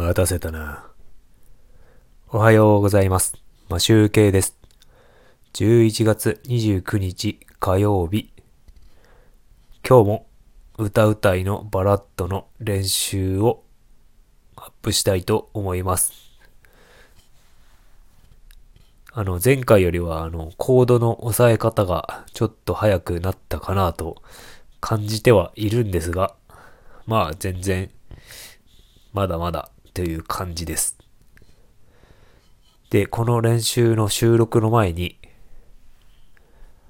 待たせたな。おはようございます。まあ、集計です。11月29日火曜日。今日も歌うたいのバラッドの練習をアップしたいと思います。あの、前回よりは、あの、コードの押さえ方がちょっと早くなったかなと感じてはいるんですが、まあ全然、まだまだという感じです。で、この練習の収録の前に、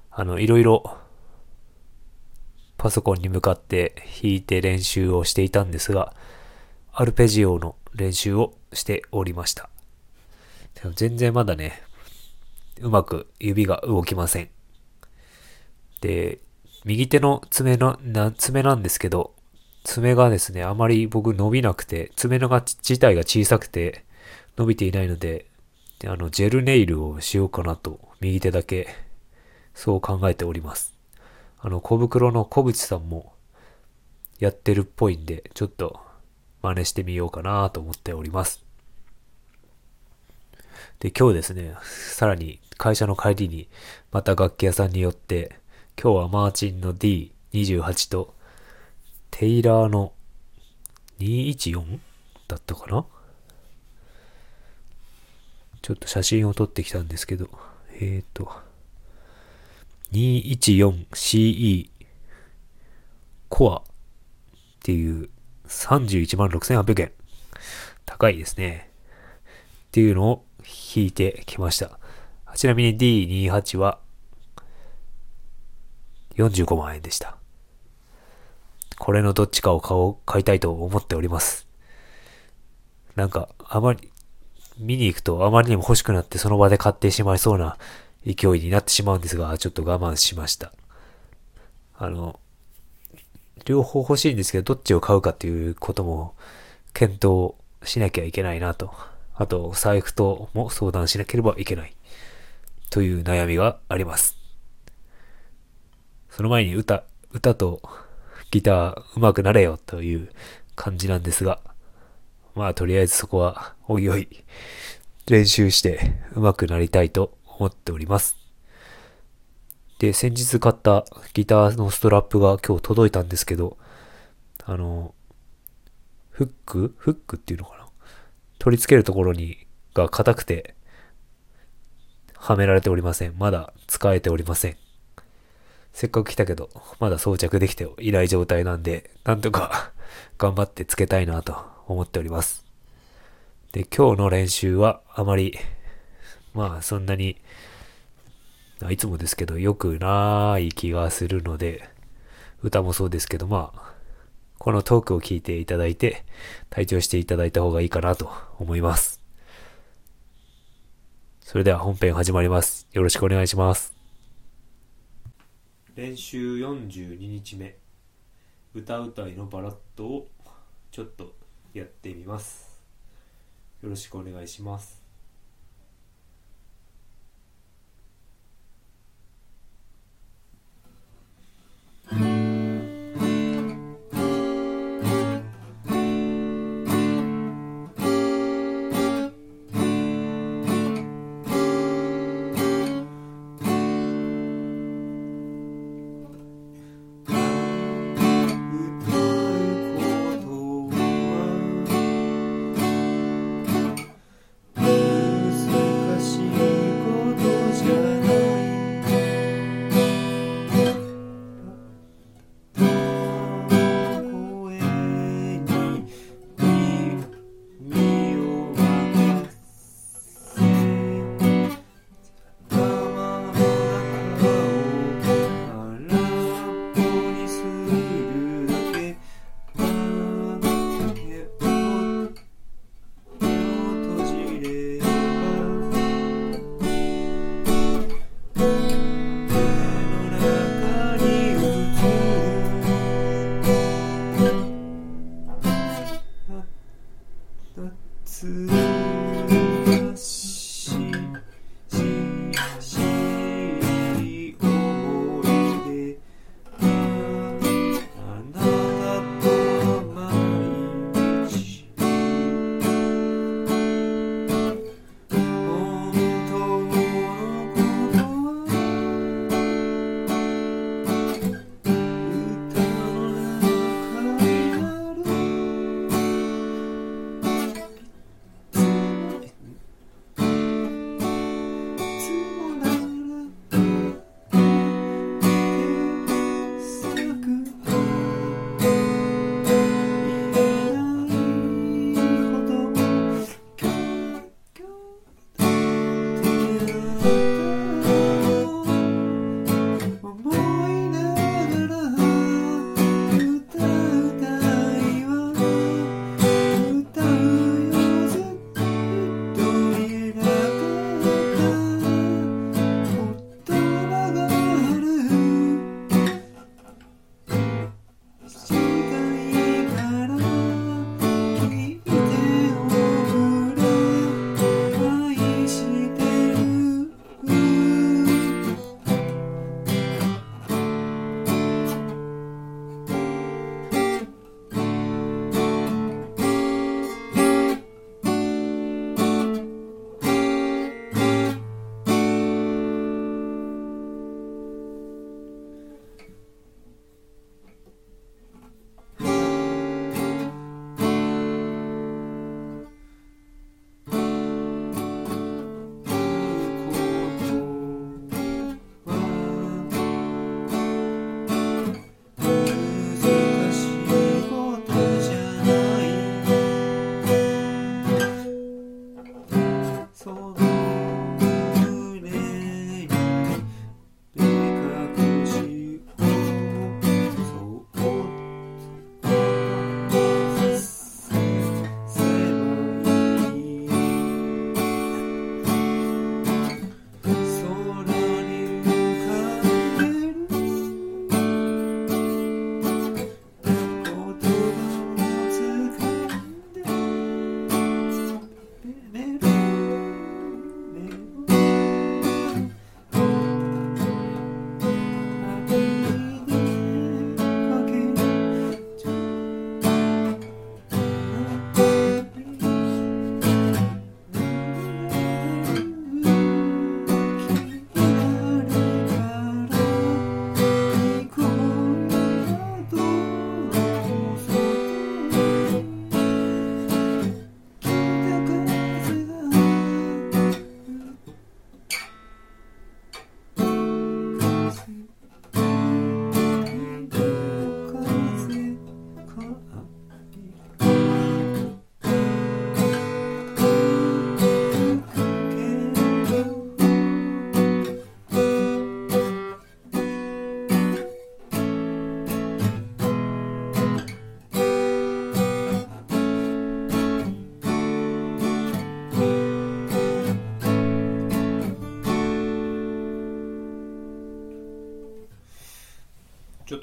あの、いろいろパソコンに向かって弾いて練習をしていたんですが、アルペジオの練習をしておりました。でも全然まだね、うまく指が動きません。で、右手の爪の、な爪なんですけど、爪がですね、あまり僕伸びなくて、爪のが自体が小さくて伸びていないので、あの、ジェルネイルをしようかなと、右手だけ、そう考えております。あの、小袋の小渕さんもやってるっぽいんで、ちょっと真似してみようかなと思っております。で、今日ですね、さらに会社の帰りにまた楽器屋さんによって、今日はマーチンの D28 とテイラーの214だったかな？ちょっと写真を撮ってきたんですけど、えっ、ー、と、214CE コアっていう31万6800円。高いですね。っていうのを引いてきました。ちなみに D28 は45万円でした。これのどっちかを買おう、買いたいと思っております。なんか、あまり、見に行くとあまりにも欲しくなってその場で買ってしまいそうな勢いになってしまうんですが、ちょっと我慢しました。あの、両方欲しいんですけど、どっちを買うかっていうことも検討しなきゃいけないなと。あと、財布とも相談しなければいけない。という悩みがあります。その前に歌、歌とギター上手くなれよという感じなんですが、まあとりあえずそこはおいおい練習して上手くなりたいと思っております。で、先日買ったギターのストラップが今日届いたんですけど、あの、フック？フックっていうのかな？取り付けるところにが硬くてはめられておりません。まだ使えておりません。せっかく来たけど、まだ装着できていない状態なんで、なんとか 頑張ってつけたいなと思っております。で、今日の練習はあまり、まあそんなに、いつもですけど良くない気がするので、歌もそうですけど、まあ、このトークを聞いていただいて、体調していただいた方がいいかなと思います。それでは本編始まります。よろしくお願いします。練習42日目。歌うたいのバラッドをちょっとやってみます。よろしくお願いします。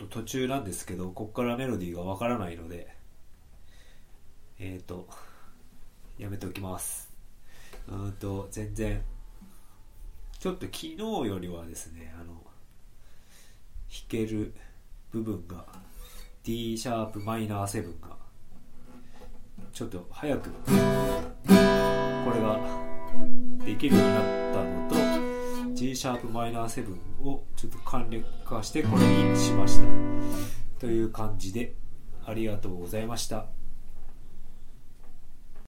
途中なんですけどこっからメロディーがわからないのでえっ、ー、とやめておきます。うんと全然ちょっと昨日よりはですねあの弾ける部分が D シャープマイナー7がちょっと早くこれができるようになったのと G シャープマイナー7をちょっと簡略化してこれにしました。という感じでありがとうございました。